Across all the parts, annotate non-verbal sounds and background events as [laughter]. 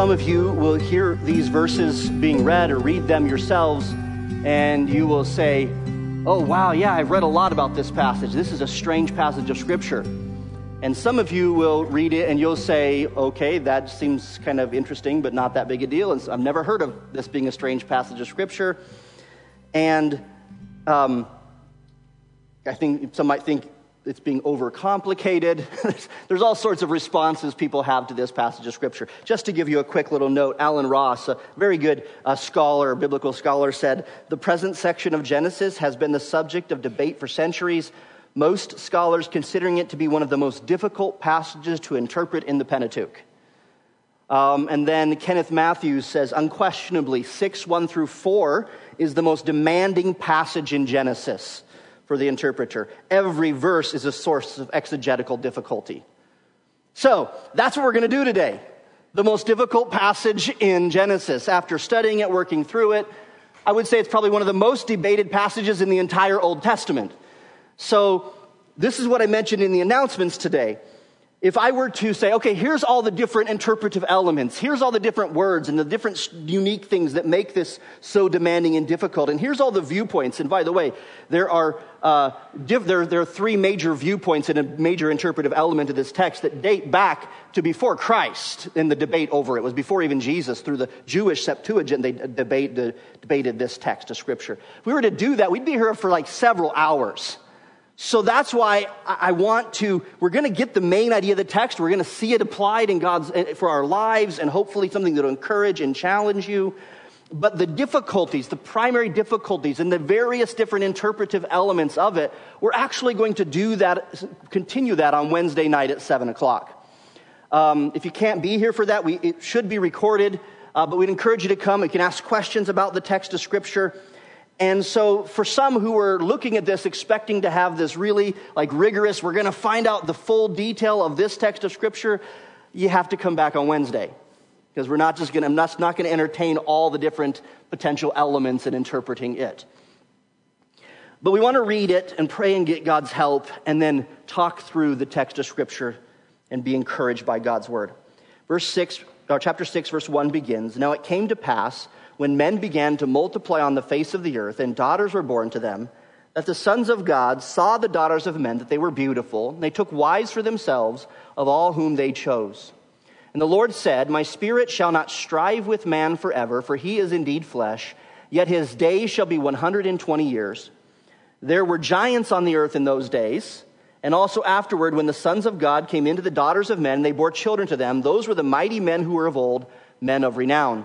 some of you will hear these verses being read or read them yourselves, and you will say, Oh, wow, yeah, I've read a lot about this passage. This is a strange passage of Scripture. And some of you will read it and you'll say, okay, that seems kind of interesting, but not that big a deal. And I've never heard of this being a strange passage of Scripture. And um, I think some might think it's being overcomplicated. [laughs] There's all sorts of responses people have to this passage of Scripture. Just to give you a quick little note, Alan Ross, a very good uh, scholar, biblical scholar, said the present section of Genesis has been the subject of debate for centuries, most scholars considering it to be one of the most difficult passages to interpret in the Pentateuch. Um, and then Kenneth Mathews says, unquestionably, 6 1 through 4 is the most demanding passage in Genesis for the interpreter. Every verse is a source of exegetical difficulty. So, that's what we're going to do today. The most difficult passage in Genesis. After studying it, working through it, I would say it's probably one of the most debated passages in the entire Old Testament. So, this is what I mentioned in the announcements today if I were to say, okay, here's all the different interpretive elements, here's all the different words and the different unique things that make this so demanding and difficult, and here's all the viewpoints. And by the way, there are, uh, diff- there, there are three major viewpoints and a major interpretive element of this text that date back to before Christ in the debate over it. It was before even Jesus. Through the Jewish Septuagint, they debate, debated this text of Scripture. If we were to do that, we'd be here for like several hours. So that's why I want to, we're going to get the main idea of the text. We're going to see it applied in God's, eh, for our lives and hopefully something that will encourage and challenge you. But the difficulties, the primary difficulties and the various different interpretive elements of it, we're actually going to do that, continue that on Wednesday night at 7 o'clock. Um, if you can't be here for that, we, it should be recorded, uh, but we'd encourage you to come. You can ask questions about the text of Scripture. And so, for some who are looking at this expecting to have this really like rigorous, we're going to find out the full detail of this text of Scripture, you have to come back on Wednesday. Because we're not just going to, I'm not, not going to entertain all the different potential elements in interpreting it. But we want to read it and pray and get God's help and then talk through the text of Scripture and be encouraged by God's word. Verse 6, or chapter 6, verse 1 begins Now it came to pass when men began to multiply on the face of the earth and daughters were born to them, that the sons of God saw the daughters of men that they were beautiful, and they took wives for themselves of all whom they chose. And the Lord said, My spirit shall not strive with man forever, for he is indeed flesh, yet his days shall be 120 years. There were giants on the earth in those days, and also afterward, when the sons of God came into the daughters of men, they bore children to them. Those were the mighty men who were of old, men of renown.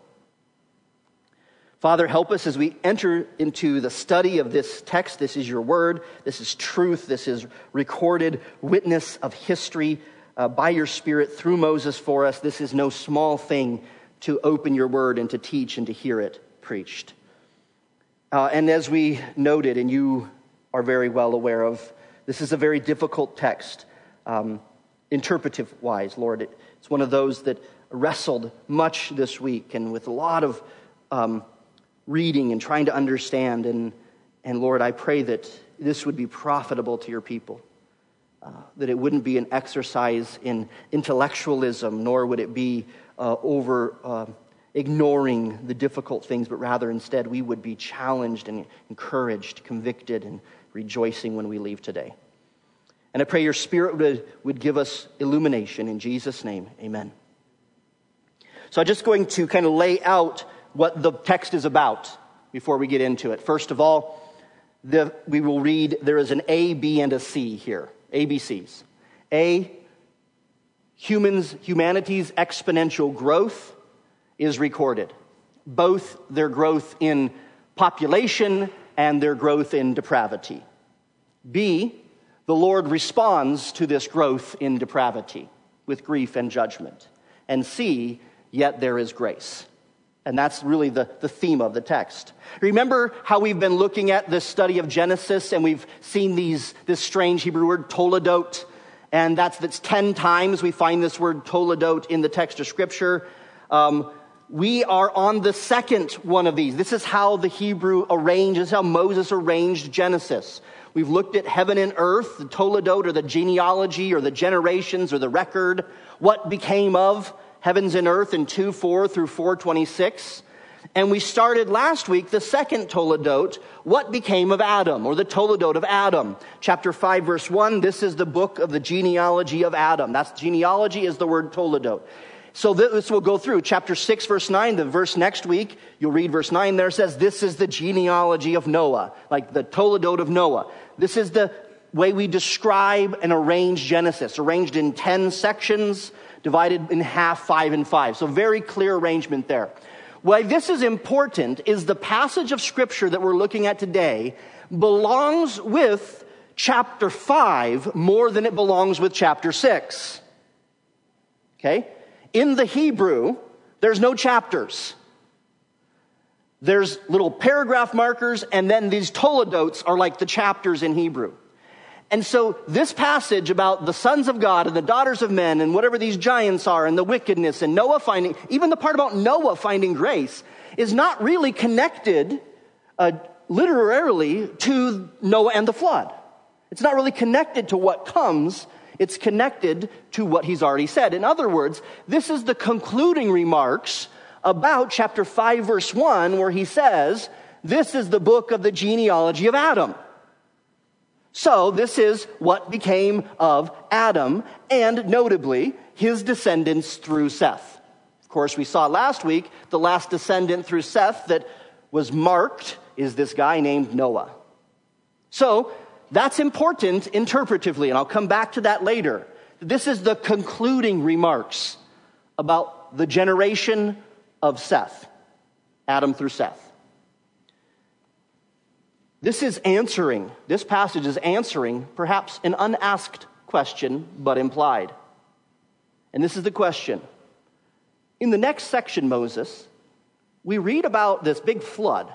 Father, help us as we enter into the study of this text. This is your word. This is truth. This is recorded witness of history uh, by your Spirit through Moses for us. This is no small thing to open your word and to teach and to hear it preached. Uh, and as we noted, and you are very well aware of, this is a very difficult text, um, interpretive wise, Lord. It, it's one of those that wrestled much this week and with a lot of um, reading and trying to understand. And, and Lord, I pray that this would be profitable to your people, uh, that it wouldn't be an exercise in intellectualism, nor would it be uh, over uh, ignoring the difficult things, but rather instead we would be challenged and encouraged, convicted, and rejoicing when we leave today. And I pray your Spirit would, would give us illumination. In Jesus' name, amen. So I'm just going to kind of lay out what the text is about before we get into it. First of all, the, we will read there is an A, B, and a C here. ABCs. A, humans, humanity's exponential growth is recorded. Both their growth in population and their growth in depravity. B, the Lord responds to this growth in depravity with grief and judgment. And C, yet there is grace. And that's really the, the theme of the text. Remember how we've been looking at this study of Genesis and we've seen these, this strange Hebrew word, toledot, and that's, that's 10 times we find this word toledot in the text of Scripture. Um, we are on the second one of these. This is how the Hebrew arranged. arranges, how Moses arranged Genesis. We've looked at heaven and earth, the toledot, or the genealogy, or the generations, or the record, what became of heavens and earth in 2 4 through 426. And we started last week the second Toledot, what became of Adam, or the Toledot of Adam. Chapter 5, verse 1, this is the book of the genealogy of Adam. That's genealogy is the word Toledot. So this will go through. Chapter 6, verse 9, the verse next week, you'll read verse 9 there says, This is the genealogy of Noah, like the Toledot of Noah. This is the way we describe and arrange Genesis, arranged in 10 sections divided in half, five and five. So very clear arrangement there. Why this is important is the passage of scripture that we're looking at today belongs with chapter five more than it belongs with chapter six. Okay? In the Hebrew, there's no chapters. There's little paragraph markers, and then these toledotes are like the chapters in Hebrew. And so this passage about the sons of God and the daughters of men and whatever these giants are and the wickedness and Noah finding, even the part about Noah finding grace is not really connected uh, literally to Noah and the flood. It's not really connected to what comes. It's connected to what he's already said. In other words, this is the concluding remarks about chapter 5 verse 1 where he says, this is the book of the genealogy of Adam. So, this is what became of Adam, and notably, his descendants through Seth. Of course, we saw last week the last descendant through Seth that was marked is this guy named Noah. So, that's important interpretively, and I'll come back to that later. This is the concluding remarks about the generation of Seth, Adam through Seth. This is answering, this passage is answering perhaps an unasked question, but implied. And this is the question. In the next section, Moses, we read about this big flood.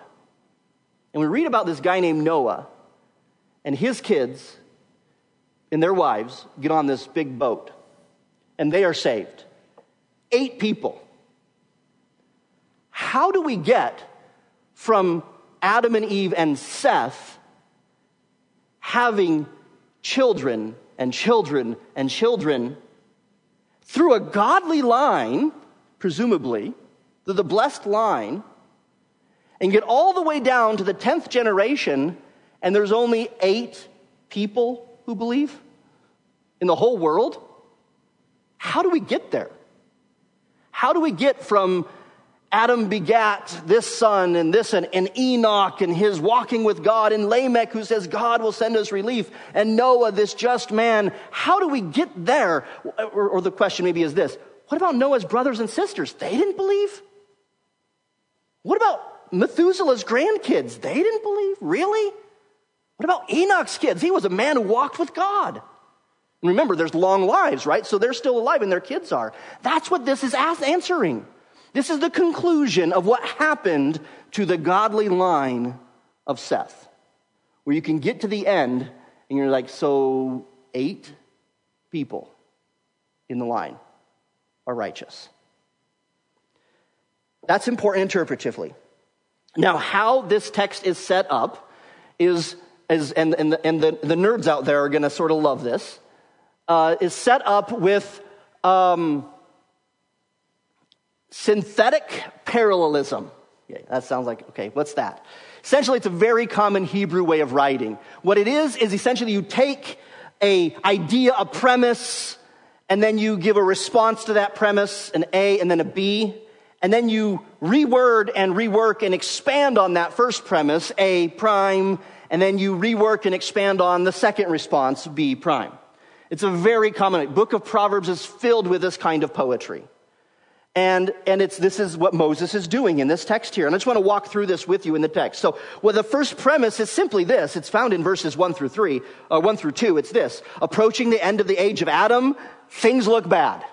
And we read about this guy named Noah and his kids and their wives get on this big boat. And they are saved. Eight people. How do we get from Adam and Eve and Seth having children and children and children through a godly line, presumably, through the blessed line, and get all the way down to the 10th generation, and there's only eight people who believe in the whole world? How do we get there? How do we get from Adam begat this son and this and, and, Enoch and his walking with God and Lamech who says God will send us relief and Noah, this just man. How do we get there? Or, or the question maybe is this. What about Noah's brothers and sisters? They didn't believe? What about Methuselah's grandkids? They didn't believe? Really? What about Enoch's kids? He was a man who walked with God. And remember, there's long lives, right? So they're still alive and their kids are. That's what this is answering. This is the conclusion of what happened to the godly line of Seth, where you can get to the end and you're like, so eight people in the line are righteous. That's important interpretively. Now, how this text is set up is, is and, and, the, and the, the nerds out there are going to sort of love this, uh, is set up with um, synthetic parallelism. Yeah, that sounds like, okay, what's that? Essentially, it's a very common Hebrew way of writing. What it is, is essentially you take a idea, a premise, and then you give a response to that premise, an A and then a B, and then you reword and rework and expand on that first premise, A prime, and then you rework and expand on the second response, B prime. It's a very common, book of Proverbs is filled with this kind of poetry. And, and it's, this is what Moses is doing in this text here. And I just want to walk through this with you in the text. So, well, the first premise is simply this. It's found in verses one through three, uh, one through two. It's this. Approaching the end of the age of Adam, things look bad.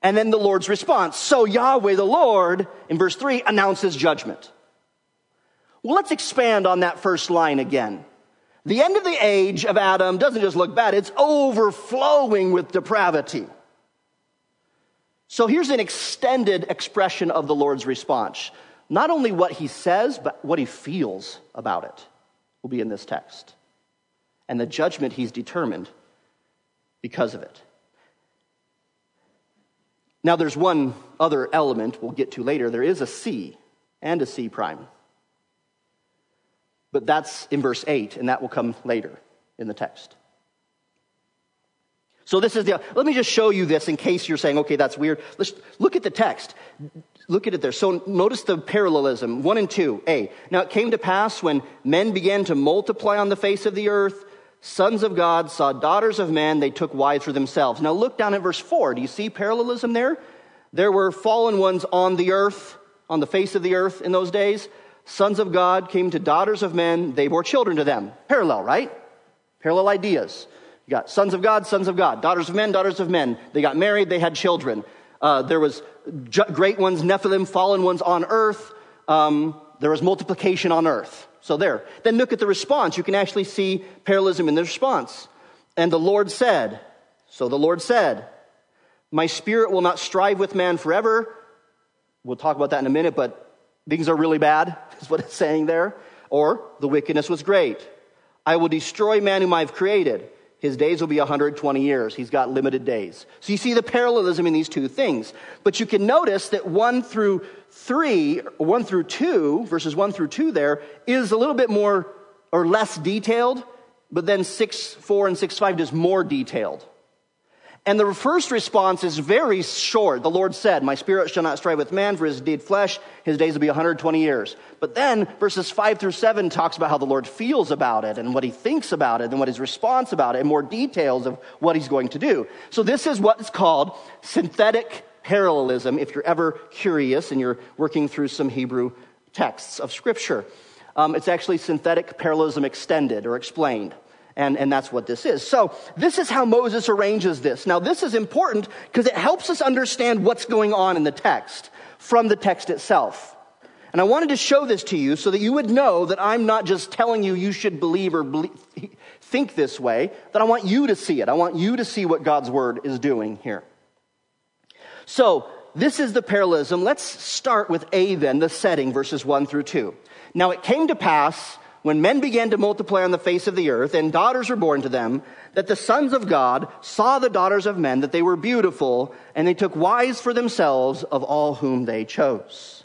And then the Lord's response. So Yahweh, the Lord, in verse 3, announces judgment. Well, let's expand on that first line again. The end of the age of Adam doesn't just look bad, it's overflowing with depravity. So here's an extended expression of the Lord's response. Not only what he says, but what he feels about it will be in this text. And the judgment he's determined because of it. Now, there's one other element we'll get to later. There is a C and a C prime. But that's in verse 8, and that will come later in the text. So this is the, let me just show you this in case you're saying, okay, that's weird. Let's look at the text. Look at it there. So notice the parallelism. One and two, A. Now it came to pass when men began to multiply on the face of the earth, sons of God saw daughters of men, they took wives for themselves. Now look down at verse four. Do you see parallelism there? There were fallen ones on the earth, on the face of the earth in those days. Sons of God came to daughters of men, they bore children to them. Parallel, right? Parallel ideas. You got sons of God, sons of God, daughters of men, daughters of men. They got married, they had children. Uh, there was great ones, Nephilim, fallen ones on earth. Um, there was multiplication on earth. So there. Then look at the response. You can actually see parallelism in the response. And the Lord said, so the Lord said, My spirit will not strive with man forever. We'll talk about that in a minute, but things are really bad, [laughs] is what it's saying there. Or the wickedness was great. I will destroy man whom I've created. His days will be 120 years. He's got limited days. So you see the parallelism in these two things. But you can notice that 1 through 3, 1 through 2, verses 1 through 2 there, is a little bit more or less detailed, but then 6, 4 and 6, 5 is more detailed. And the first response is very short. The Lord said, My spirit shall not strive with man, for his deed flesh, his days will be 120 years. But then verses 5 through 7 talks about how the Lord feels about it and what he thinks about it and what his response about it and more details of what he's going to do. So this is what is called synthetic parallelism if you're ever curious and you're working through some Hebrew texts of scripture. Um, it's actually synthetic parallelism extended or explained. And, and that's what this is. So, this is how Moses arranges this. Now, this is important because it helps us understand what's going on in the text from the text itself. And I wanted to show this to you so that you would know that I'm not just telling you you should believe or believe, think this way, that I want you to see it. I want you to see what God's word is doing here. So, this is the parallelism. Let's start with A then, the setting, verses 1 through 2. Now, it came to pass when men began to multiply on the face of the earth and daughters were born to them, that the sons of God saw the daughters of men, that they were beautiful, and they took wives for themselves of all whom they chose.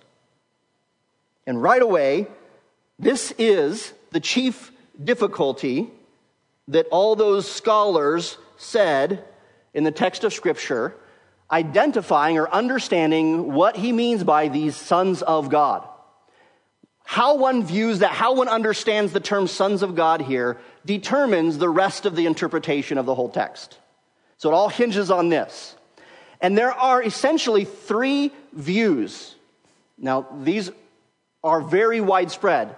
And right away, this is the chief difficulty that all those scholars said in the text of Scripture, identifying or understanding what he means by these sons of God. How one views that, how one understands the term sons of God here, determines the rest of the interpretation of the whole text. So it all hinges on this. And there are essentially three views. Now, these are very widespread.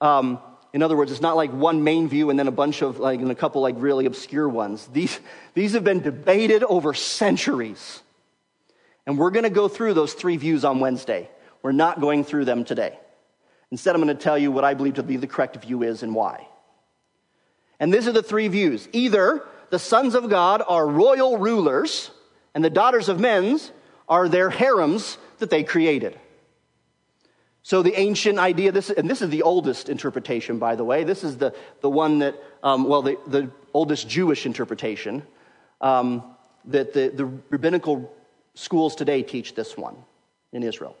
Um, in other words, it's not like one main view and then a bunch of, like, and a couple, like, really obscure ones. These, these have been debated over centuries. And we're going to go through those three views on Wednesday. We're not going through them today. Instead, I'm going to tell you what I believe to be the correct view is and why. And these are the three views. Either the sons of God are royal rulers, and the daughters of men are their harems that they created. So the ancient idea, this, and this is the oldest interpretation, by the way. This is the, the one that, um, well, the, the oldest Jewish interpretation, um, that the, the rabbinical schools today teach this one in Israel.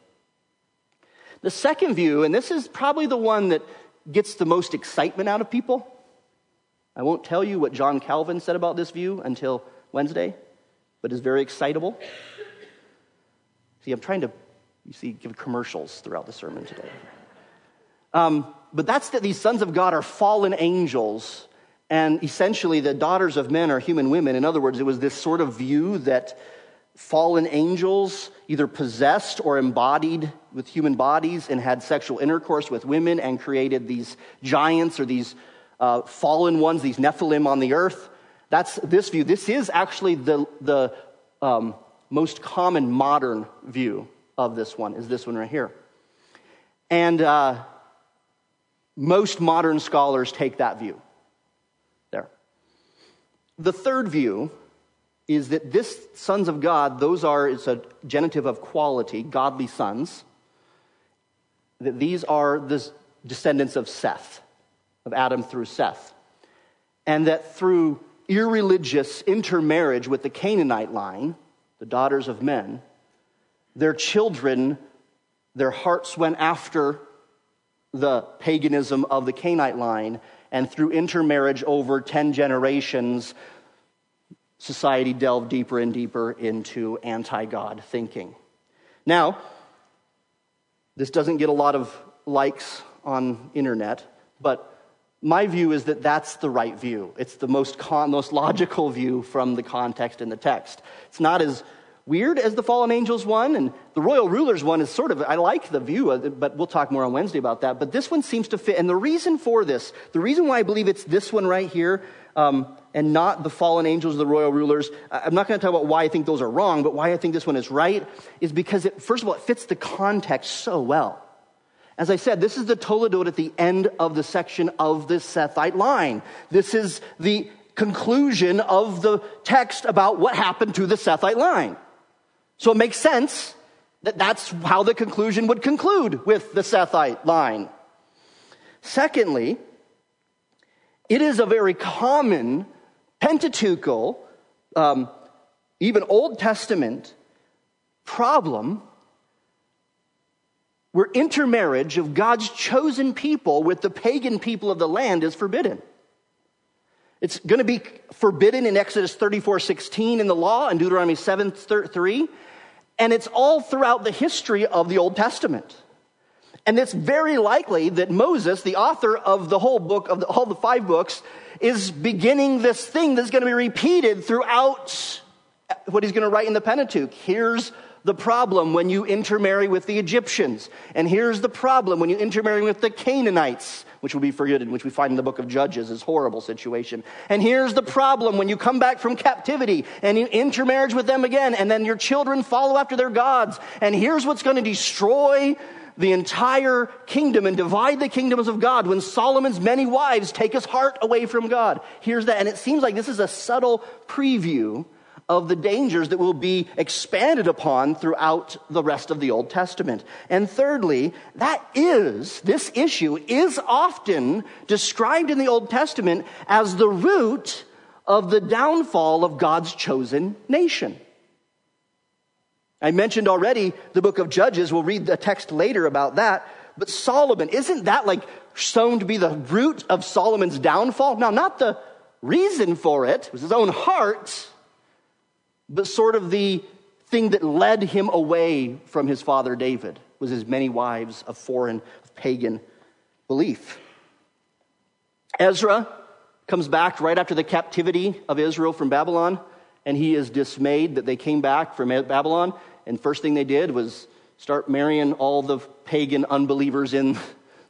The second view, and this is probably the one that gets the most excitement out of people. I won't tell you what John Calvin said about this view until Wednesday, but is very excitable. See, I'm trying to, you see, give commercials throughout the sermon today. Um, but that's that these sons of God are fallen angels, and essentially the daughters of men are human women. In other words, it was this sort of view that fallen angels either possessed or embodied with human bodies and had sexual intercourse with women and created these giants or these uh, fallen ones, these Nephilim on the earth. That's this view. This is actually the, the um, most common modern view of this one is this one right here. And uh, most modern scholars take that view. There. The third view is that this sons of God, those are, it's a genitive of quality, godly sons, that these are the descendants of Seth, of Adam through Seth. And that through irreligious intermarriage with the Canaanite line, the daughters of men, their children, their hearts went after the paganism of the Canaanite line, and through intermarriage over 10 generations, society delved deeper and deeper into anti God thinking. Now, this doesn't get a lot of likes on internet, but my view is that that's the right view. It's the most, con- most logical view from the context in the text. It's not as weird as the fallen angels one, and the royal rulers one is sort of, I like the view, it, but we'll talk more on Wednesday about that. But this one seems to fit. And the reason for this, the reason why I believe it's this one right here, um, and not the fallen angels or the royal rulers, I'm not going to talk about why I think those are wrong, but why I think this one is right, is because it, first of all, it fits the context so well. As I said, this is the Toledot at the end of the section of this Sethite line. This is the conclusion of the text about what happened to the Sethite line. So it makes sense that that's how the conclusion would conclude with the Sethite line. Secondly, it is a very common Pentateuchal, um, even Old Testament problem where intermarriage of God's chosen people with the pagan people of the land is forbidden. It's going to be forbidden in Exodus 34 16 in the law and Deuteronomy 7 3. And it's all throughout the history of the Old Testament. And it's very likely that Moses, the author of the whole book, of the, all the five books, is beginning this thing that's going to be repeated throughout what he's going to write in the Pentateuch. Here's the problem when you intermarry with the Egyptians. And here's the problem when you intermarry with the Canaanites, which will be forgiven, which we find in the book of Judges, is horrible situation. And here's the problem when you come back from captivity and you intermarriage with them again, and then your children follow after their gods. And here's what's going to destroy the entire kingdom and divide the kingdoms of God when Solomon's many wives take his heart away from God. Here's that. And it seems like this is a subtle preview of the dangers that will be expanded upon throughout the rest of the Old Testament. And thirdly, that is, this issue is often described in the Old Testament as the root of the downfall of God's chosen nation. I mentioned already the book of Judges. We'll read the text later about that. But Solomon, isn't that like shown to be the root of Solomon's downfall? Now, not the reason for it, it was his own heart, but sort of the thing that led him away from his father David was his many wives of foreign of pagan belief. Ezra comes back right after the captivity of Israel from Babylon, and he is dismayed that they came back from Babylon. And first thing they did was start marrying all the pagan unbelievers in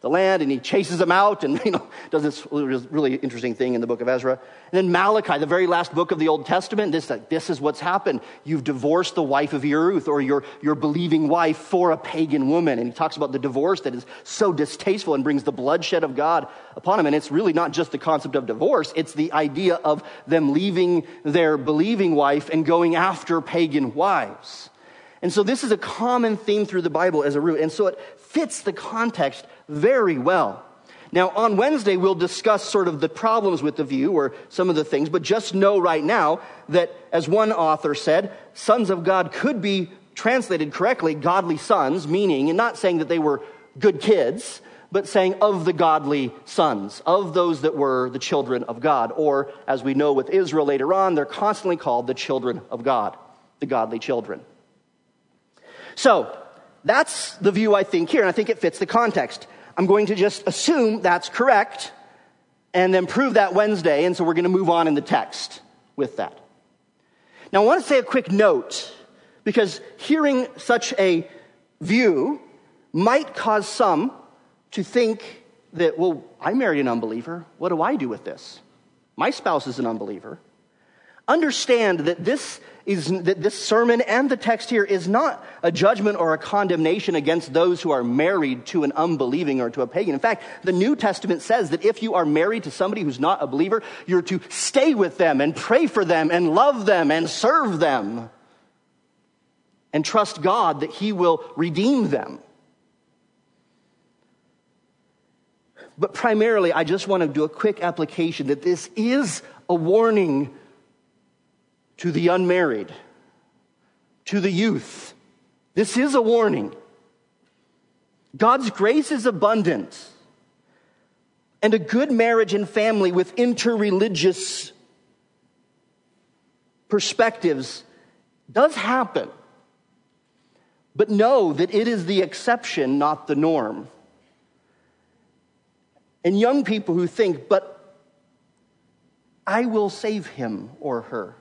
the land and he chases them out and [laughs] you know does this really interesting thing in the book of ezra. And then malachi the very last book of the old testament this, this is what's happened. You've divorced the wife of your youth or your, your believing wife for a pagan woman. And he talks about the divorce that is so distasteful and brings the bloodshed of god upon him. And it's really not just the concept of divorce it's the idea of them leaving their believing wife and going after pagan wives and so this is a common theme through the bible as a root and so it fits the context very well. Now, on Wednesday, we'll discuss sort of the problems with the view or some of the things, but just know right now that, as one author said, sons of God could be translated correctly godly sons, meaning, and not saying that they were good kids, but saying of the godly sons, of those that were the children of God. Or, as we know with Israel later on, they're constantly called the children of God, the godly children. So, that's the view I think here, and I think it fits the context. I'm going to just assume that's correct and then prove that Wednesday, and so we're going to move on in the text with that. Now, I want to say a quick note because hearing such a view might cause some to think that, well, I married an unbeliever. What do I do with this? My spouse is an unbeliever. understand that this is that this sermon and the text here is not a judgment or a condemnation against those who are married to an unbelieving or to a pagan. In fact, the New Testament says that if you are married to somebody who's not a believer, you're to stay with them and pray for them and love them and serve them and trust God that He will redeem them. But primarily, I just want to do a quick application that this is a warning to the unmarried, to the youth. This is a warning. God's grace is abundant. And a good marriage and family with interreligious perspectives does happen. But know that it is the exception, not the norm. And young people who think, but I will save him or her.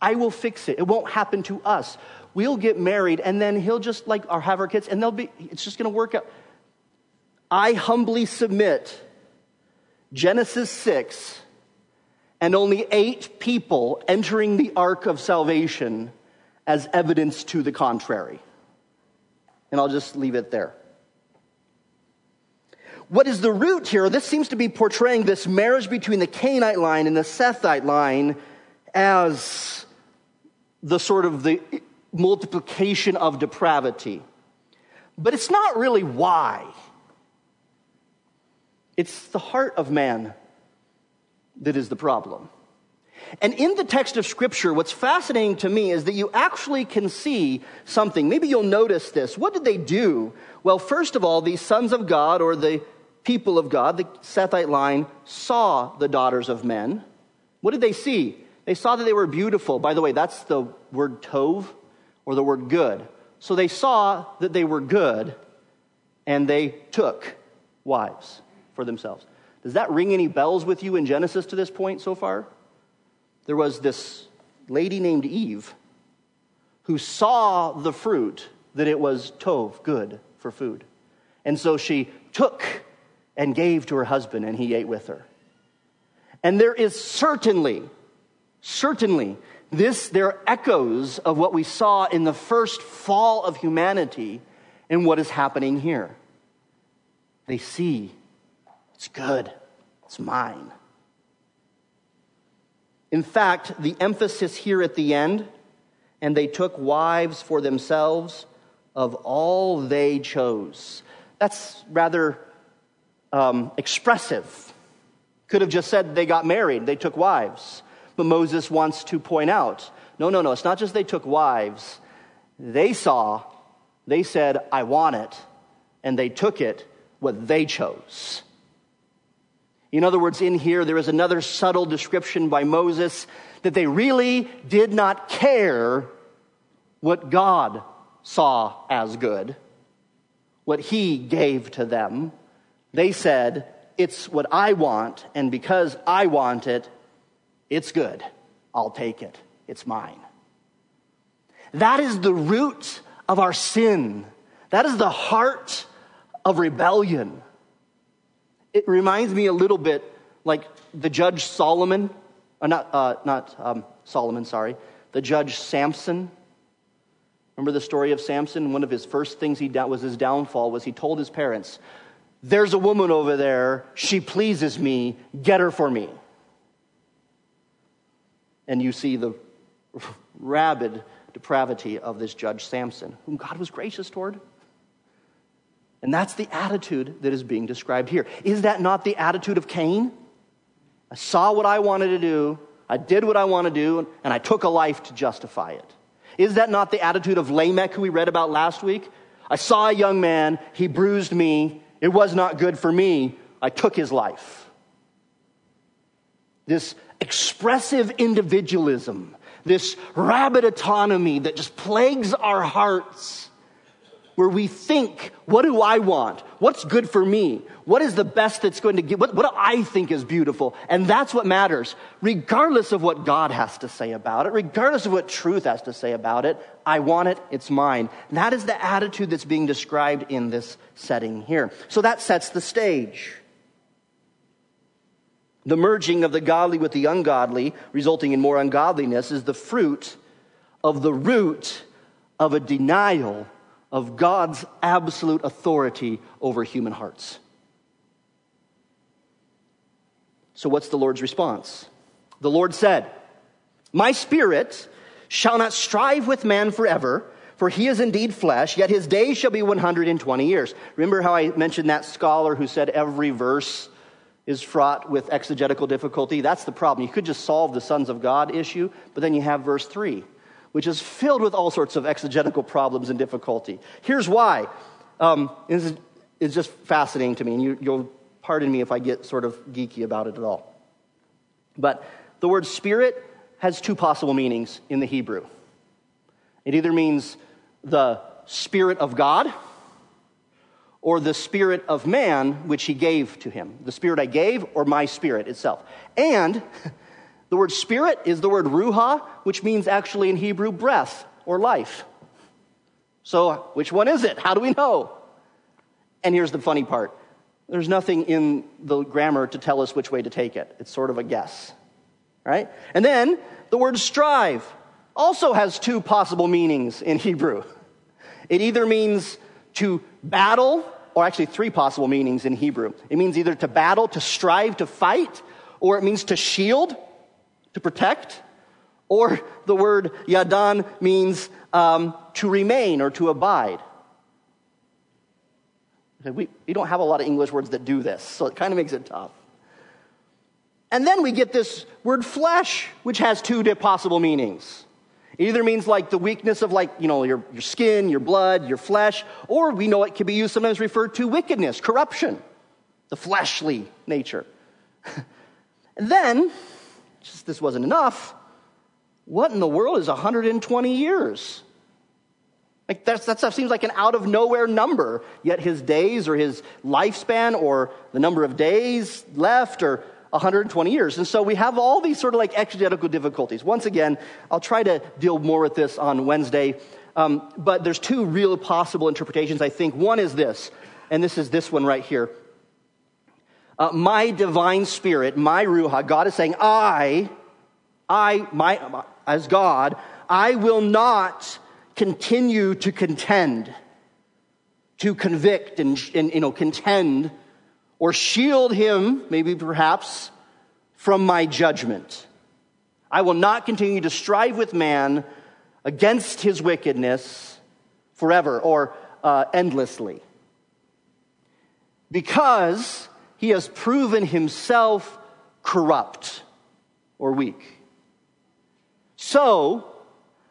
I will fix it. It won't happen to us. We'll get married and then he'll just like or have our kids and they'll be it's just going to work out. I humbly submit Genesis 6 and only 8 people entering the ark of salvation as evidence to the contrary. And I'll just leave it there. What is the root here? This seems to be portraying this marriage between the Cainite line and the Sethite line as the sort of the multiplication of depravity. But it's not really why. It's the heart of man that is the problem. And in the text of Scripture, what's fascinating to me is that you actually can see something. Maybe you'll notice this. What did they do? Well, first of all, these sons of God, or the people of God, the Sethite line, saw the daughters of men. What did they see? They saw that they were beautiful. By the way, that's the word tov or the word good. So they saw that they were good and they took wives for themselves. Does that ring any bells with you in Genesis to this point so far? There was this lady named Eve who saw the fruit that it was tov, good for food. And so she took and gave to her husband, and he ate with her. And there is certainly Certainly, this, there are echoes of what we saw in the first fall of humanity and what is happening here. They see it's good, it's mine. In fact, the emphasis here at the end, and they took wives for themselves of all they chose. That's rather um, expressive. Could have just said they got married, they took wives. But Moses wants to point out no, no, no, it's not just they took wives. They saw, they said, I want it, and they took it what they chose. In other words, in here, there is another subtle description by Moses that they really did not care what God saw as good, what he gave to them. They said, It's what I want, and because I want it, it's good. I'll take it. It's mine. That is the root of our sin. That is the heart of rebellion. It reminds me a little bit like the judge Solomon, uh, not, uh, not um, Solomon, sorry, the judge Samson. Remember the story of Samson? One of his first things he was his downfall was he told his parents, "There's a woman over there. She pleases me. Get her for me." And you see the rabid depravity of this judge Samson, whom God was gracious toward. And that's the attitude that is being described here. Is that not the attitude of Cain? I saw what I wanted to do, I did what I want to do, and I took a life to justify it. Is that not the attitude of Lamech, who we read about last week? I saw a young man, he bruised me, it was not good for me, I took his life. This expressive individualism, this rabid autonomy that just plagues our hearts, where we think, what do I want? What's good for me? What is the best that's going to give? What, what do I think is beautiful? And that's what matters, regardless of what God has to say about it, regardless of what truth has to say about it. I want it, it's mine. That is the attitude that's being described in this setting here. So that sets the stage. The merging of the godly with the ungodly, resulting in more ungodliness, is the fruit of the root of a denial of God's absolute authority over human hearts. So, what's the Lord's response? The Lord said, My spirit shall not strive with man forever, for he is indeed flesh, yet his days shall be 120 years. Remember how I mentioned that scholar who said every verse is fraught with exegetical difficulty? That's the problem. You could just solve the sons of God issue, but then you have verse 3, which is filled with all sorts of exegetical problems and difficulty. Here's why. Um, this is, just fascinating to me, and you, you'll pardon me if I get sort of geeky about it at all. But the word spirit has two possible meanings in the Hebrew. It either means the spirit of God or the spirit of man which he gave to him. The spirit I gave or my spirit itself. And [laughs] the word spirit is the word ruach, which means actually in Hebrew breath or life. So, which one is it? How do we know? And here's the funny part there's nothing in the grammar to tell us which way to take it. It's sort of a guess right? And then the word strive also has two possible meanings in Hebrew. It either means to battle, or actually three possible meanings in Hebrew. It means either to battle, to strive, to fight, or it means to shield, to protect, or the word yadan means um, to remain or to abide. We, we don't have a lot of English words that do this, so it kind of makes it tough. And then we get this word flesh, which has two possible meanings. It either means like the weakness of like, you know, your, your skin, your blood, your flesh, or we know it can be used sometimes referred to wickedness, corruption, the fleshly nature. and [laughs] then, just this wasn't enough, what in the world is 120 years? Like that's, that stuff seems like an out of nowhere number, yet his days or his lifespan or the number of days left or 120 years. And so we have all these sort of like exegetical difficulties. Once again, I'll try to deal more with this on Wednesday. Um, but there's two real possible interpretations, I think. One is this, and this is this one right here. Uh, my divine spirit, my Ruach, God is saying, I, I, my, as God, I will not continue to contend, to convict and, and you know, contend or shield him, maybe perhaps, from my judgment. I will not continue to strive with man against his wickedness forever or uh, endlessly. Because he has proven himself corrupt or weak. So,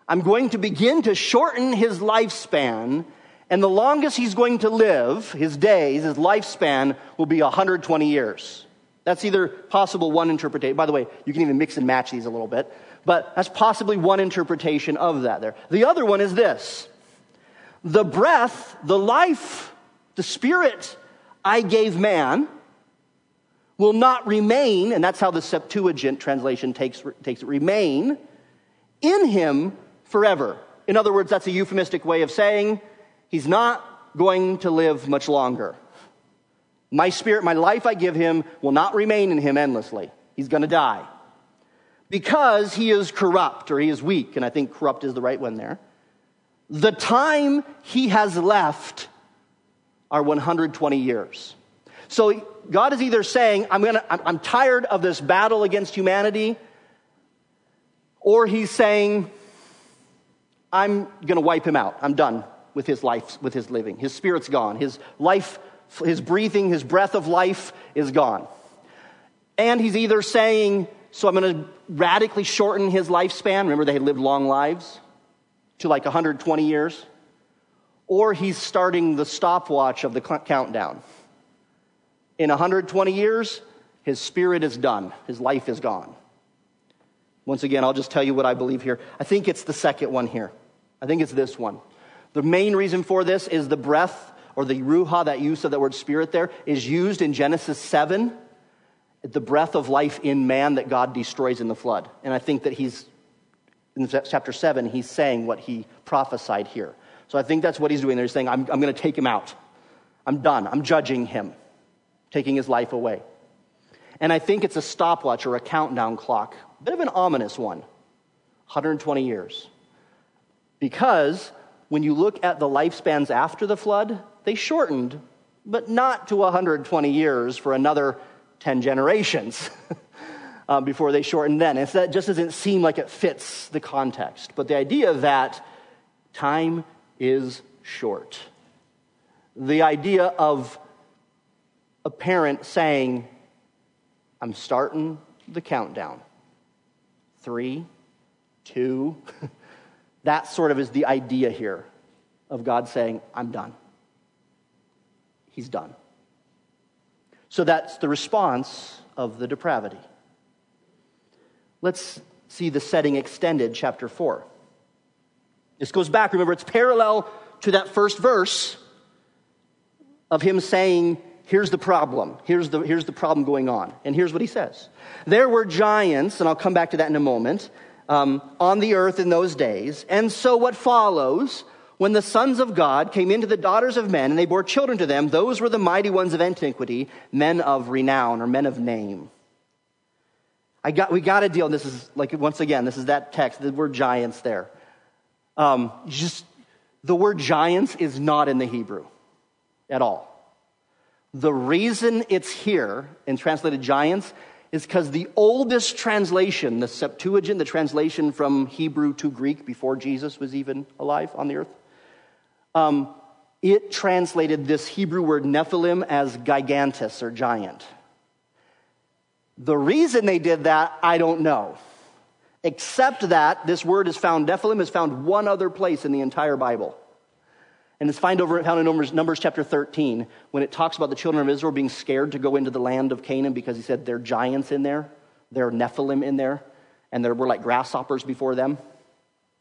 I'm going to begin to shorten his lifespan and the longest he's going to live, his days, his lifespan, will be 120 years. That's either possible one interpretation. By the way, you can even mix and match these a little bit. But that's possibly one interpretation of that there. The other one is this the breath, the life, the spirit I gave man will not remain, and that's how the Septuagint translation takes, takes it, remain in him forever. In other words, that's a euphemistic way of saying He's not going to live much longer. My spirit, my life I give him, will not remain in him endlessly. He's going to die. Because he is corrupt or he is weak, and I think corrupt is the right one there. The time he has left are 120 years. So God is either saying, I'm, gonna, I'm tired of this battle against humanity, or he's saying, I'm going to wipe him out. I'm done with his life, with his living. His spirit's gone. His life, his breathing, his breath of life is gone. And he's either saying, so I'm going to radically shorten his lifespan. Remember, they had lived long lives to like 120 years. Or he's starting the stopwatch of the countdown. In 120 years, his spirit is done, his life is gone. Once again, I'll just tell you what I believe here. I think it's the second one here. I think it's this one. The main reason for this is the breath or the ruach, that use of that word spirit there, is used in Genesis 7, the breath of life in man that God destroys in the flood. And I think that he's, in chapter 7, he's saying what he prophesied here. So I think that's what he's doing there. He's saying, I'm, I'm going to take him out. I'm done. I'm judging him, taking his life away. And I think it's a stopwatch or a countdown clock, a bit of an ominous one 120 years. Because when you look at the lifespans after the flood, they shortened, but not to 120 years for another 10 generations [laughs] uh, before they shortened then. And that just doesn't seem like it fits the context. But the idea that time is short, the idea of a parent saying, I'm starting the countdown. Three, two, [laughs] that sort of is the idea here of God saying, I'm done. He's done. So that's the response of the depravity. Let's see the setting extended, chapter 4. This goes back, remember, it's parallel to that first verse of him saying, Here's the problem. Here's the, here's the problem going on. And here's what he says There were giants, and I'll come back to that in a moment, um, on the earth in those days. And so what follows when the sons of God came into the daughters of men and they bore children to them, those were the mighty ones of antiquity, men of renown or men of name. I got, we got to deal, this is like, once again, this is that text, the word giants there. Um, just, the word giants is not in the Hebrew at all. The reason it's here and translated giants is because the oldest translation, the Septuagint, the translation from Hebrew to Greek before Jesus was even alive on the earth, um, it translated this Hebrew word Nephilim as gigantus or giant. The reason they did that, I don't know. Except that this word is found, Nephilim is found one other place in the entire Bible. And it's found, over, found in Numbers, Numbers chapter 13 when it talks about the children of Israel being scared to go into the land of Canaan because he said there are giants in there, there are Nephilim in there, and there were like grasshoppers before them.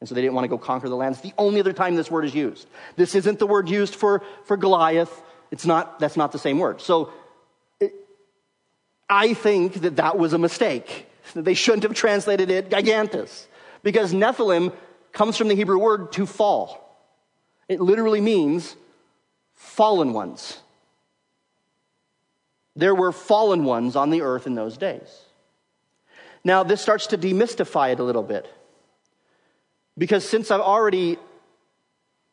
And so they didn't want to go conquer the land. It's the only other time this word is used. This isn't the word used for, for Goliath. It's not, that's not the same word. So it, I think that that was a mistake. They shouldn't have translated it gigantus because Nephilim comes from the Hebrew word to fall. It literally means fallen ones. There were fallen ones on the earth in those days. Now, this starts to demystify it a little bit. Because since I've already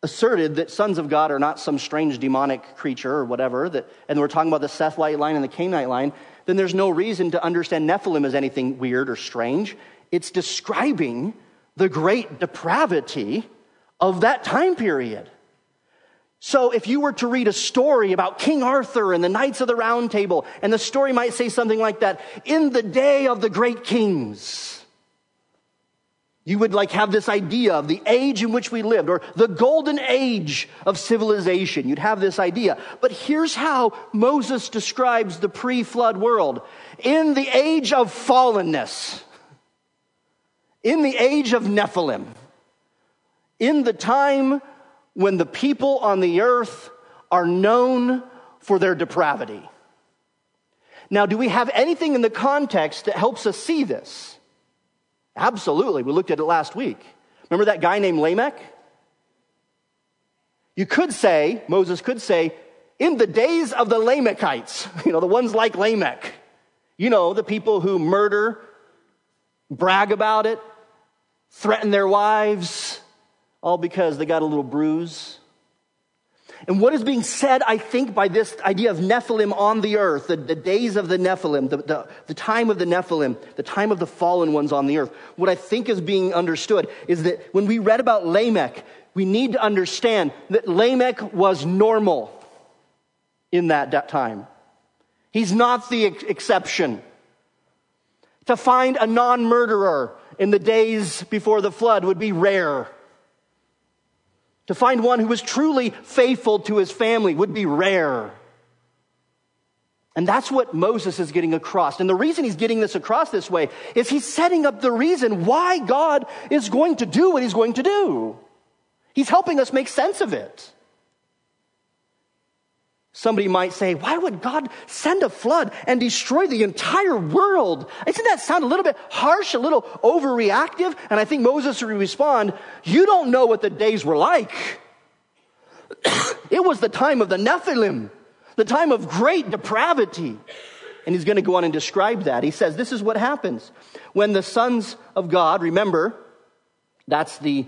asserted that sons of God are not some strange demonic creature or whatever, that, and we're talking about the Sethite line and the Canaanite line, then there's no reason to understand Nephilim as anything weird or strange. It's describing the great depravity of that time period. So if you were to read a story about King Arthur and the Knights of the Round Table, and the story might say something like that, in the day of the great kings, you would like have this idea of the age in which we lived, or the golden age of civilization. You'd have this idea. But here's how Moses describes the pre-flood world. In the age of fallenness, in the age of Nephilim, in the time when the people on the earth are known for their depravity. Now, do we have anything in the context that helps us see this? Absolutely. We looked at it last week. Remember that guy named Lamech? You could say, Moses could say, in the days of the Lamechites, [laughs] you know, the ones like Lamech, you know, the people who murder, brag about it, threaten their wives, all because they got a little bruise. And what is being said, I think, by this idea of Nephilim on the earth, the, the days of the Nephilim, the, the, the time of the Nephilim, the time of the fallen ones on the earth, what I think is being understood is that when we read about Lamech, we need to understand that Lamech was normal in that, time. He's not the ex- exception. To find a non murderer in the days before the flood would be rare. To find one who was truly faithful to his family would be rare. And that's what Moses is getting across. And the reason he's getting this across this way is he's setting up the reason why God is going to do what he's going to do. He's helping us make sense of it. Somebody might say, why would God send a flood and destroy the entire world? Isn't that sound a little bit harsh, a little overreactive? And I think Moses would respond, you don't know what the days were like. [coughs] it was the time of the Nephilim, the time of great depravity. And he's going to go on and describe that. He says, This is what happens. When the sons of God, remember, that's the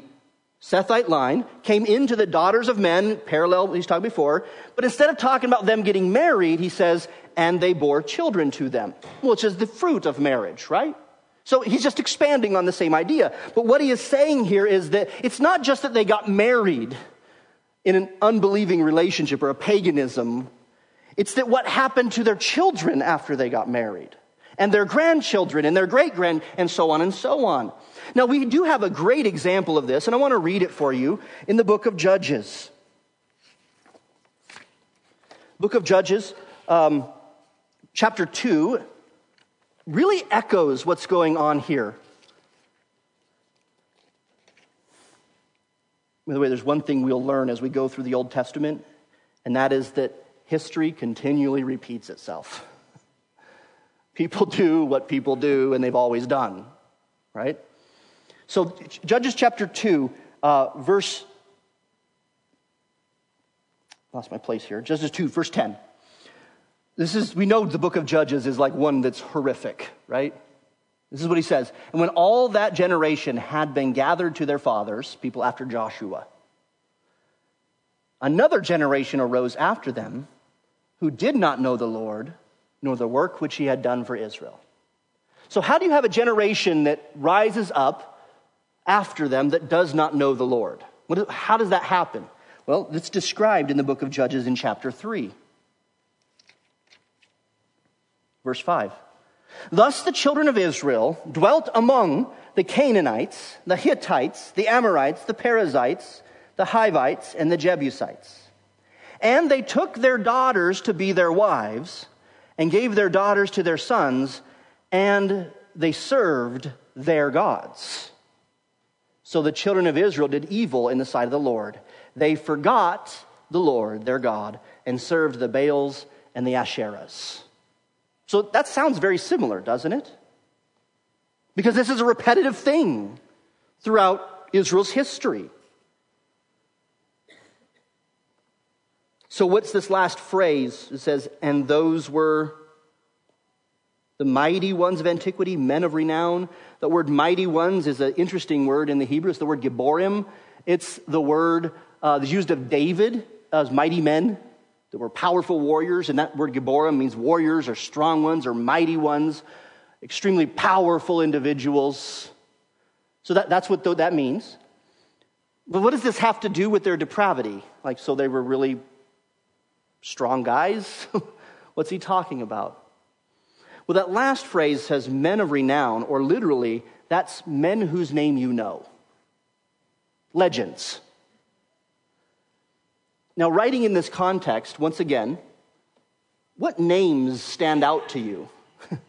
Sethite line, came into the daughters of men, parallel he's talked before, but instead of talking about them getting married, he says, and they bore children to them, which is the fruit of marriage, right? So he's just expanding on the same idea. But what he is saying here is that it's not just that they got married in an unbelieving relationship or a paganism, it's that what happened to their children after they got married, and their grandchildren, and their great grand, and so on and so on. Now, we do have a great example of this, and I want to read it for you in the book of Judges. Book of Judges, um, chapter 2, really echoes what's going on here. By the way, there's one thing we'll learn as we go through the Old Testament, and that is that history continually repeats itself. [laughs] People do what people do, and they've always done, right? So, Judges chapter 2, uh, verse. Lost my place here. Judges 2, verse 10. This is, we know the book of Judges is like one that's horrific, right? This is what he says. And when all that generation had been gathered to their fathers, people after Joshua, another generation arose after them who did not know the Lord, nor the work which he had done for Israel. So, how do you have a generation that rises up after them that does not know the Lord? How does that happen? Well, it's described in the book of Judges in chapter 3. Verse 5. Thus the children of Israel dwelt among the Canaanites, the Hittites, the Amorites, the Perizzites, the Hivites, and the Jebusites. And they took their daughters to be their wives, and gave their daughters to their sons, and they served their gods. So the children of Israel did evil in the sight of the Lord. They forgot the Lord, their God, and served the Baals and the Asherahs. So that sounds very similar, doesn't it? Because this is a repetitive thing throughout Israel's history. So, what's this last phrase? It says, and those were the mighty ones of antiquity, men of renown. The word mighty ones is an interesting word in the Hebrew. It's the word Giborim. It's the word uh, that's used of David as mighty men that were powerful warriors, and that word Giborim means warriors or strong ones or mighty ones, extremely powerful individuals. So that, that's what that means. But what does this have to do with their depravity? Like, so they were really strong guys? [laughs] What's he talking about? Well, that last phrase says men of renown, or literally, that's men whose name you know. Legends. Now, writing in this context, once again, what names stand out to you [laughs]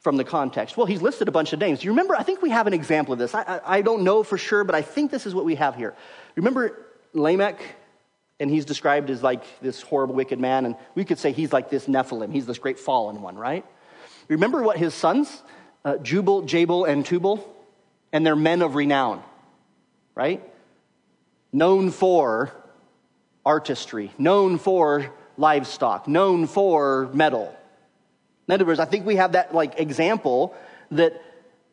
from the context? Well, he's listed a bunch of names. You remember? I think we have an example of this. I, I, I don't know for sure, but I think this is what we have here. Remember Lamech? And he's described as like this horrible, wicked man. And we could say he's like this Nephilim. He's this great fallen one, right? Remember what his sons, uh, Jubal, Jabal, and Tubal? And they're men of renown, right? known for artistry, known for livestock, known for metal. In other words, I think we have that like example that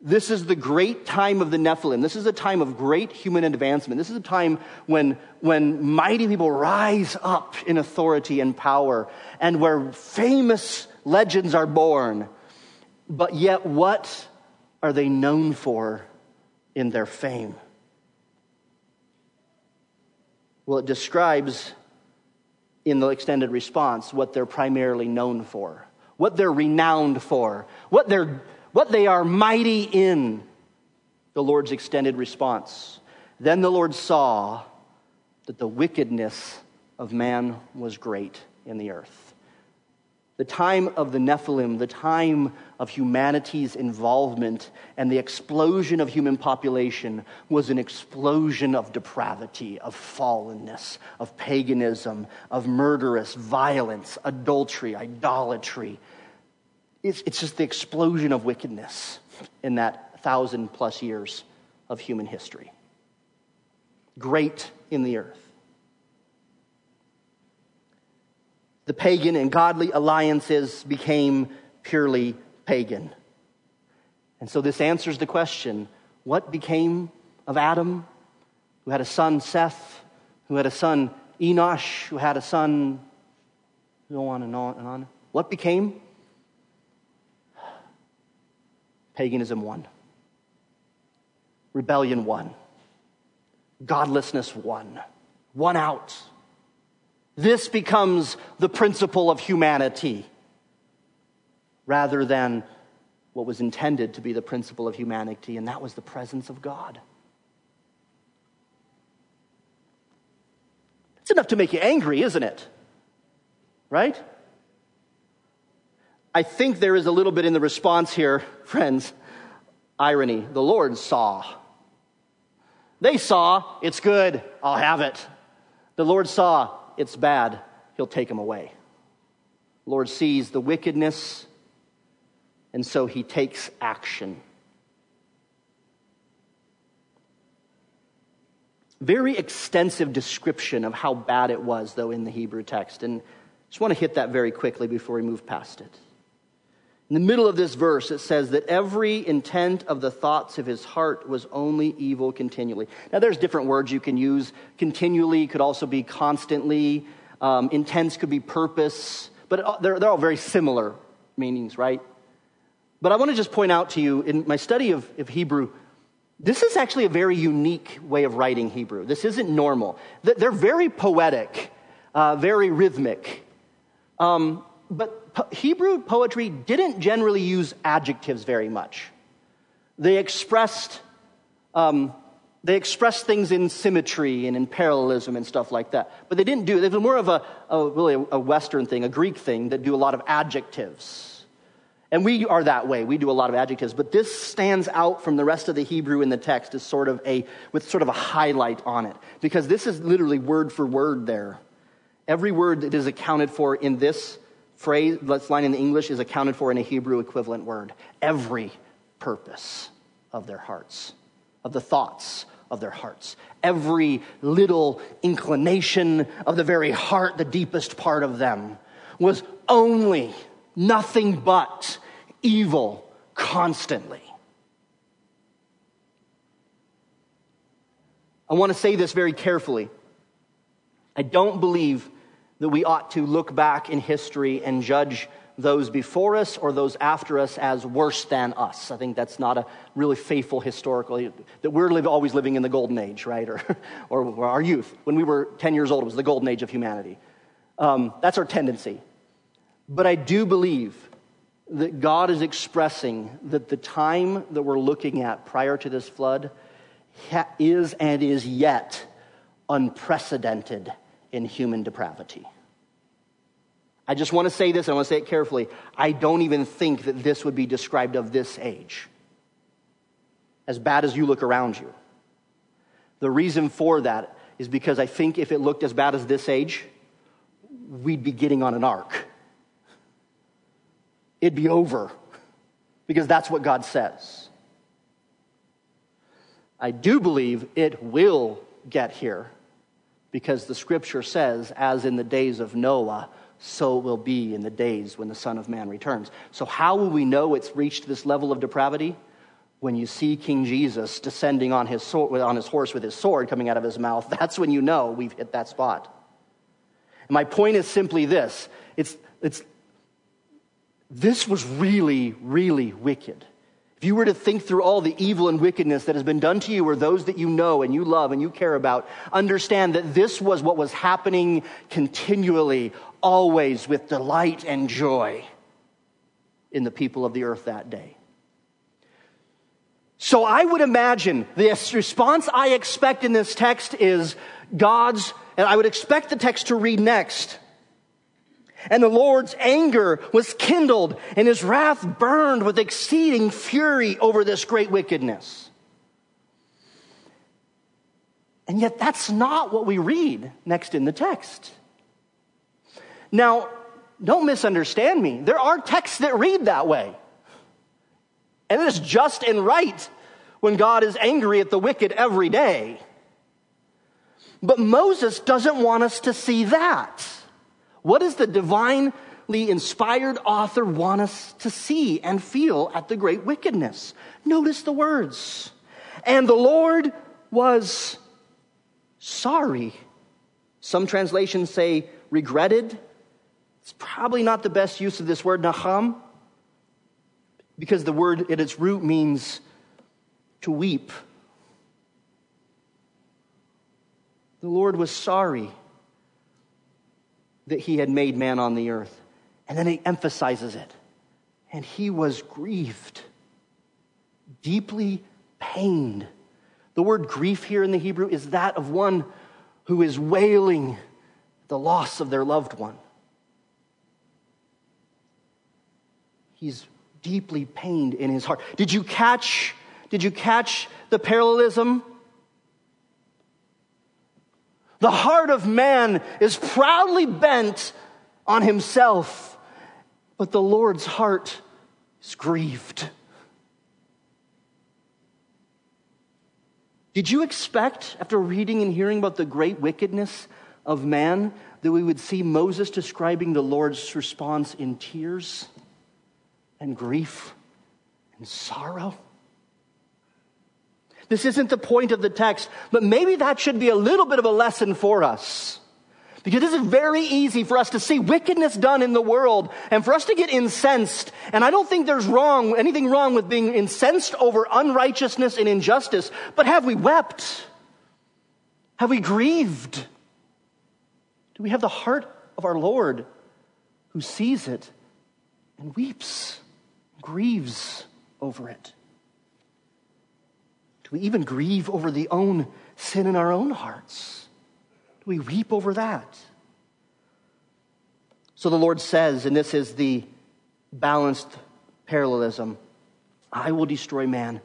this is the great time of the Nephilim. This is a time of great human advancement. This is a time when, when mighty people rise up in authority and power and where famous legends are born. But yet, what are they known for in their fame? Well, it describes in the extended response what they're primarily known for, what they're renowned for, what, they're, what they are mighty in. The Lord's extended response. Then the Lord saw that the wickedness of man was great in the earth the time of the Nephilim, the time of humanity's involvement and the explosion of human population was an explosion of depravity, of fallenness, of paganism, of murderous violence, adultery, idolatry. It's, it's just the explosion of wickedness in that thousand plus years of human history. Great in the earth. the pagan and godly alliances became purely pagan. And so this answers the question what became of Adam, who had a son, Seth, who had a son, Enosh, who had a son, go on and on and on. What became? Paganism won. Rebellion won. Godlessness won. One out. This becomes the principle of humanity rather than what was intended to be the principle of humanity, and that was the presence of God. It's enough to make you angry, isn't it? Right? I think there is a little bit in the response here, friends. Irony. The Lord saw. They saw, it's good, I'll have it. The Lord saw, it's bad, He'll take him away. The Lord sees the wickedness, and so He takes action. Very extensive description of how bad it was, though, in the Hebrew text. And I just want to hit that very quickly before we move past it. In the middle of this verse, it says that every intent of the thoughts of his heart was only evil continually. Now, there's different words you can use. Continually could also be constantly. Um, intense could be purpose. But they're, they're all very similar meanings, right? But I want to just point out to you in my study of, of Hebrew, this is actually a very unique way of writing Hebrew. This isn't normal. They're very poetic, uh, very rhythmic. Um, but po- Hebrew poetry didn't generally use adjectives very much. They expressed, um, they expressed things in symmetry and in parallelism and stuff like that. But they didn't do it. It was more of a, a really a Western thing, a Greek thing that do a lot of adjectives. And we are that way. We do a lot of adjectives, but this stands out from the rest of the Hebrew in the text as sort of a, with sort of a highlight on it, because this is literally word for word there. Every word that is accounted for in this phrase, this line in the English, is accounted for in a Hebrew equivalent word. Every purpose of their hearts, of the thoughts of their hearts. Every little inclination of the very heart, the deepest part of them, was only, nothing but evil constantly. I want to say this very carefully. I don't believe that we ought to look back in history and judge those before us or those after us as worse than us. I think that's not a really faithful historical, that we're live, always living in the golden age, right? Or, [laughs] or our youth. When we were 10 years old, it was the golden age of humanity. Um, that's our tendency. But I do believe that God is expressing that the time that we're looking at prior to this flood is and is yet unprecedented in human depravity. I just want to say this, I want to say it carefully. I don't even think that this would be described of this age, as bad as you look around you. The reason for that is because I think if it looked as bad as this age, we'd be getting on an ark it'd be over because that's what God says. I do believe it will get here because the scripture says, as in the days of Noah, so it will be in the days when the Son of Man returns. So, how will we know it's reached this level of depravity? When you see King Jesus descending on his, sword, on his horse with his sword coming out of his mouth, [laughs] that's when you know we've hit that spot. And my point is simply this it's, it's this was really, really wicked. If you were to think through all the evil and wickedness that has been done to you or those that you know and you love and you care about, understand that this was what was happening continually, always with delight and joy in the people of the earth that day. So I would imagine the response I expect in this text is God's, and I would expect the text to read next and the Lord's anger was kindled, and his wrath burned with exceeding fury over this great wickedness. And yet, that's not what we read next in the text. Now, don't misunderstand me. There are texts that read that way. And it is just and right when God is angry at the wicked every day. But Moses doesn't want us to see that. What does the divinely inspired author want us to see and feel at the great wickedness? Notice the words. And the Lord was sorry. Some translations say regretted. It's probably not the best use of this word, naham, because the word at its root means to weep. The Lord was sorry that he had made man on the earth. And then he emphasizes it. And he was grieved, deeply pained. The word grief here in the Hebrew is that of one who is wailing the loss of their loved one. He's deeply pained in his heart. Did you catch did you catch the parallelism? The heart of man is proudly bent on himself, but the Lord's heart is grieved. Did you expect, after reading and hearing about the great wickedness of man, that we would see Moses describing the Lord's response in tears and grief and sorrow? This isn't the point of the text, but maybe that should be a little bit of a lesson for us. Because this is very easy for us to see wickedness done in the world and for us to get incensed. And I don't think there's wrong, anything wrong with being incensed over unrighteousness and injustice. But have we wept? Have we grieved? Do we have the heart of our Lord who sees it and weeps, grieves over it? We even grieve over the own sin in our own hearts? We weep over that? So the Lord says, and this is the balanced parallelism I will destroy man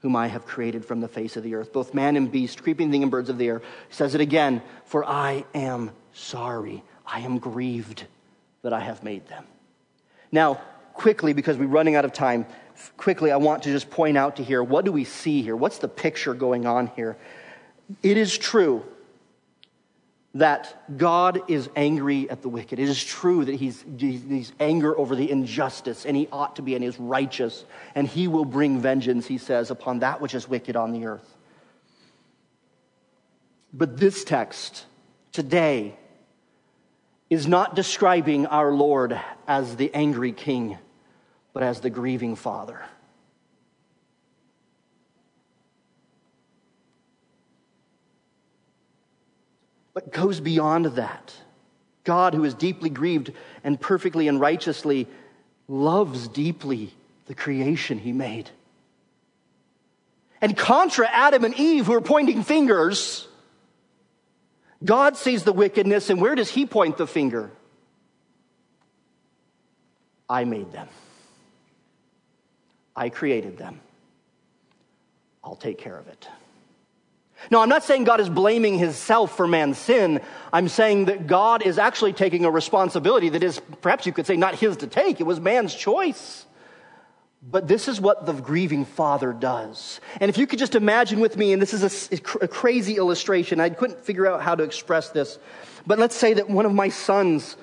whom I have created from the face of the earth, both man and beast, creeping thing and birds of the air. He says it again, for I am sorry. I am grieved that I have made them. Now, quickly, because we're running out of time, quickly, I want to just point out to here what do we see here? What's the picture going on here? It is true that God is angry at the wicked. It is true that he's, he's anger over the injustice, and he ought to be, and is righteous, and he will bring vengeance, he says, upon that which is wicked on the earth. But this text today is not describing our Lord as the angry king but as the grieving father. But goes beyond that. God, who is deeply grieved and perfectly and righteously loves deeply the creation he made. And contra Adam and Eve, who are pointing fingers, God sees the wickedness, and where does he point the finger? I made them. I created them. I'll take care of it. No, I'm not saying God is blaming himself for man's sin. I'm saying that God is actually taking a responsibility that is, perhaps you could say, not his to take. It was man's choice. But this is what the grieving father does. And if you could just imagine with me, and this is a, a crazy illustration, I couldn't figure out how to express this. But let's say that one of my sons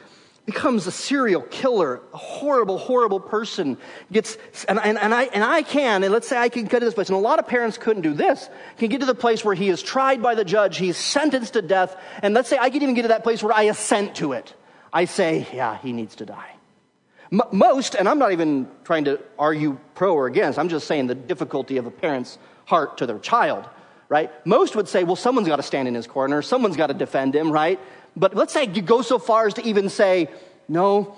becomes a serial killer, a horrible, horrible person. Gets, and, and, and, I, and I can, and let's say I can get to this place, and a lot of parents couldn't do this, can get to the place where he is tried by the judge, he's sentenced to death, and let's say I can even get to that place where I assent to it. I say, yeah, he needs to die. M- most, and I'm not even trying to argue pro or against, I'm just saying the difficulty of a parent's heart to their child, right? Most would say, well, someone's got to stand in his corner, someone's got to defend him, right? But let's say you go so far as to even say, no,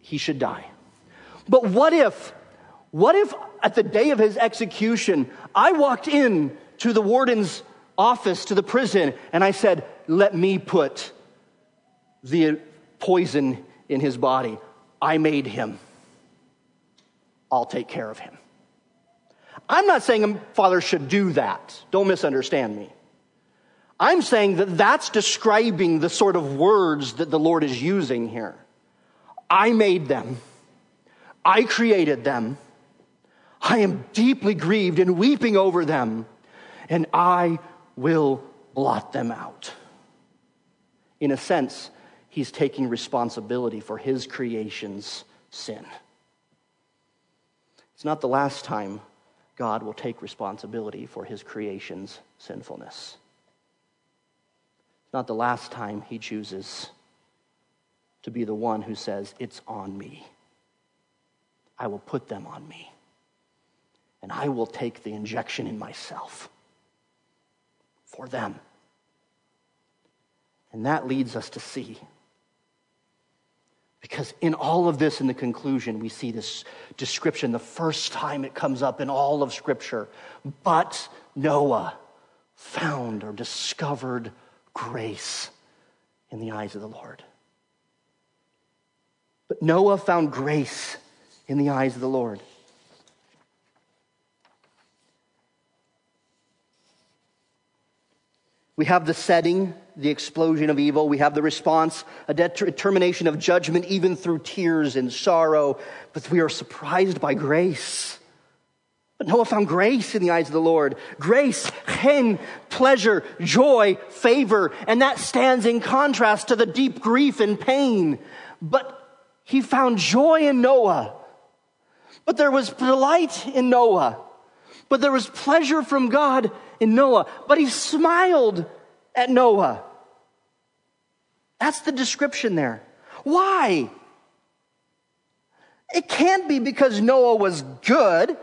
he should die. But what if, what if at the day of his execution, I walked in to the warden's office, to the prison, and I said, let me put the poison in his body. I made him. I'll take care of him. I'm not saying a father should do that. Don't misunderstand me. I'm saying that that's describing the sort of words that the Lord is using here. I made them. I created them. I am deeply grieved and weeping over them, and I will blot them out. In a sense, he's taking responsibility for his creation's sin. It's not the last time God will take responsibility for his creation's sinfulness. Not the last time he chooses to be the one who says, It's on me. I will put them on me. And I will take the injection in myself for them. And that leads us to see. Because in all of this, in the conclusion, we see this description the first time it comes up in all of Scripture. But Noah found or discovered grace in the eyes of the Lord. But Noah found grace in the eyes of the Lord. We have the setting, the explosion of evil. We have the response, a determination of judgment, even through tears and sorrow. But we are surprised by grace. But Noah found grace in the eyes of the Lord. Grace, chen, pleasure, joy, favor. And that stands in contrast to the deep grief and pain. But he found joy in Noah. But there was delight in Noah. But there was pleasure from God in Noah, but he smiled at Noah. That's the description there. Why? It can't be because Noah was good.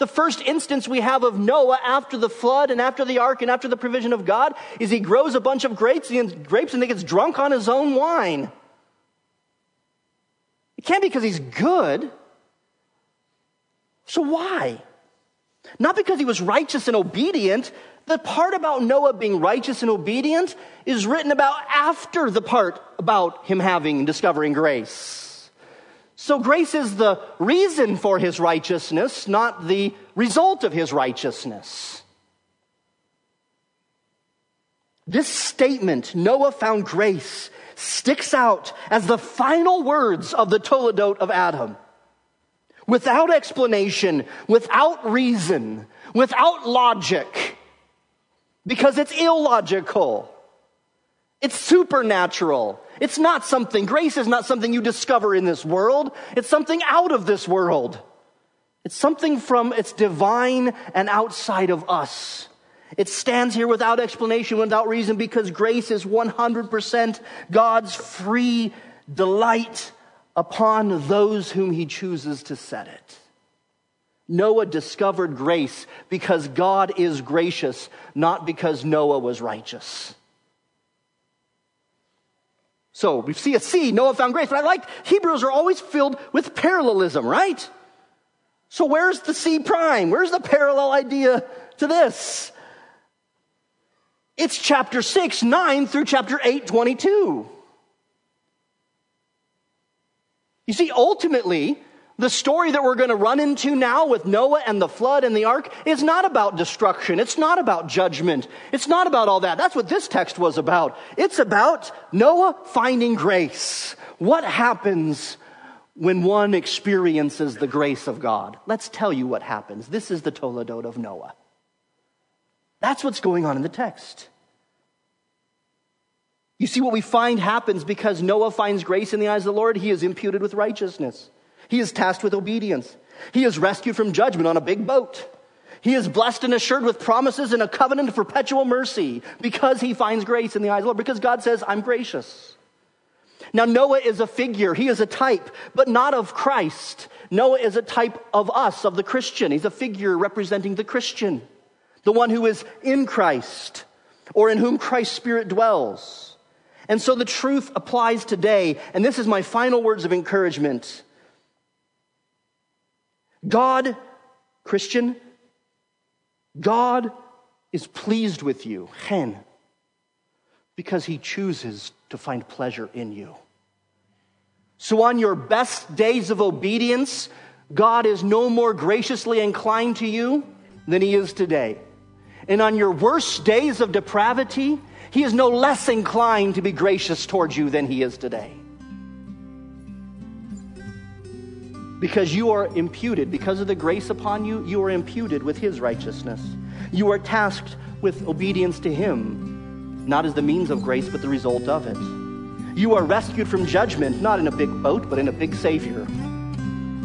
The first instance we have of Noah after the flood and after the ark and after the provision of God is he grows a bunch of grapes and, grapes and he gets drunk on his own wine. It can't be because he's good. So why? Not because he was righteous and obedient. The part about Noah being righteous and obedient is written about after the part about him having and discovering grace. So grace is the reason for his righteousness, not the result of his righteousness. This statement, Noah found grace, sticks out as the final words of the Toledot of Adam without explanation, without reason, without logic, because it's illogical. It's supernatural. It's not something, grace is not something you discover in this world. It's something out of this world. It's something from, it's divine and outside of us. It stands here without explanation, without reason, because grace is 100% God's free delight upon those whom he chooses to set it. Noah discovered grace because God is gracious, not because Noah was righteous. So we see a C, Noah found grace, but I like Hebrews are always filled with parallelism, right? So where's the C prime? Where's the parallel idea to this? It's chapter 6, 9 through chapter 8, 22. You see, ultimately, the story that we're going to run into now with Noah and the flood and the ark is not about destruction. It's not about judgment. It's not about all that. That's what this text was about. It's about Noah finding grace. What happens when one experiences the grace of God? Let's tell you what happens. This is the Toledot of Noah. That's what's going on in the text. You see, what we find happens because Noah finds grace in the eyes of the Lord. He is imputed with righteousness. He is tasked with obedience. He is rescued from judgment on a big boat. He is blessed and assured with promises and a covenant of perpetual mercy because he finds grace in the eyes of the Lord, because God says, I'm gracious. Now, Noah is a figure. He is a type, but not of Christ. Noah is a type of us, of the Christian. He's a figure representing the Christian, the one who is in Christ or in whom Christ's Spirit dwells. And so the truth applies today. And this is my final words of encouragement. God, Christian, God is pleased with you, chen, because he chooses to find pleasure in you. So on your best days of obedience, God is no more graciously inclined to you than he is today. And on your worst days of depravity, he is no less inclined to be gracious towards you than he is today. Because you are imputed, because of the grace upon you, you are imputed with his righteousness. You are tasked with obedience to him, not as the means of grace, but the result of it. You are rescued from judgment, not in a big boat, but in a big Savior.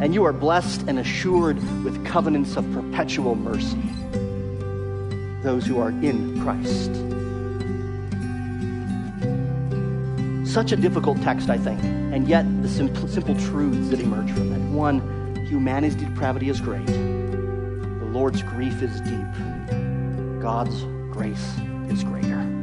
And you are blessed and assured with covenants of perpetual mercy. Those who are in Christ. Such a difficult text, I think, and yet the simple, simple truths that emerge from it. One, humanity's depravity is great, the Lord's grief is deep, God's grace is greater.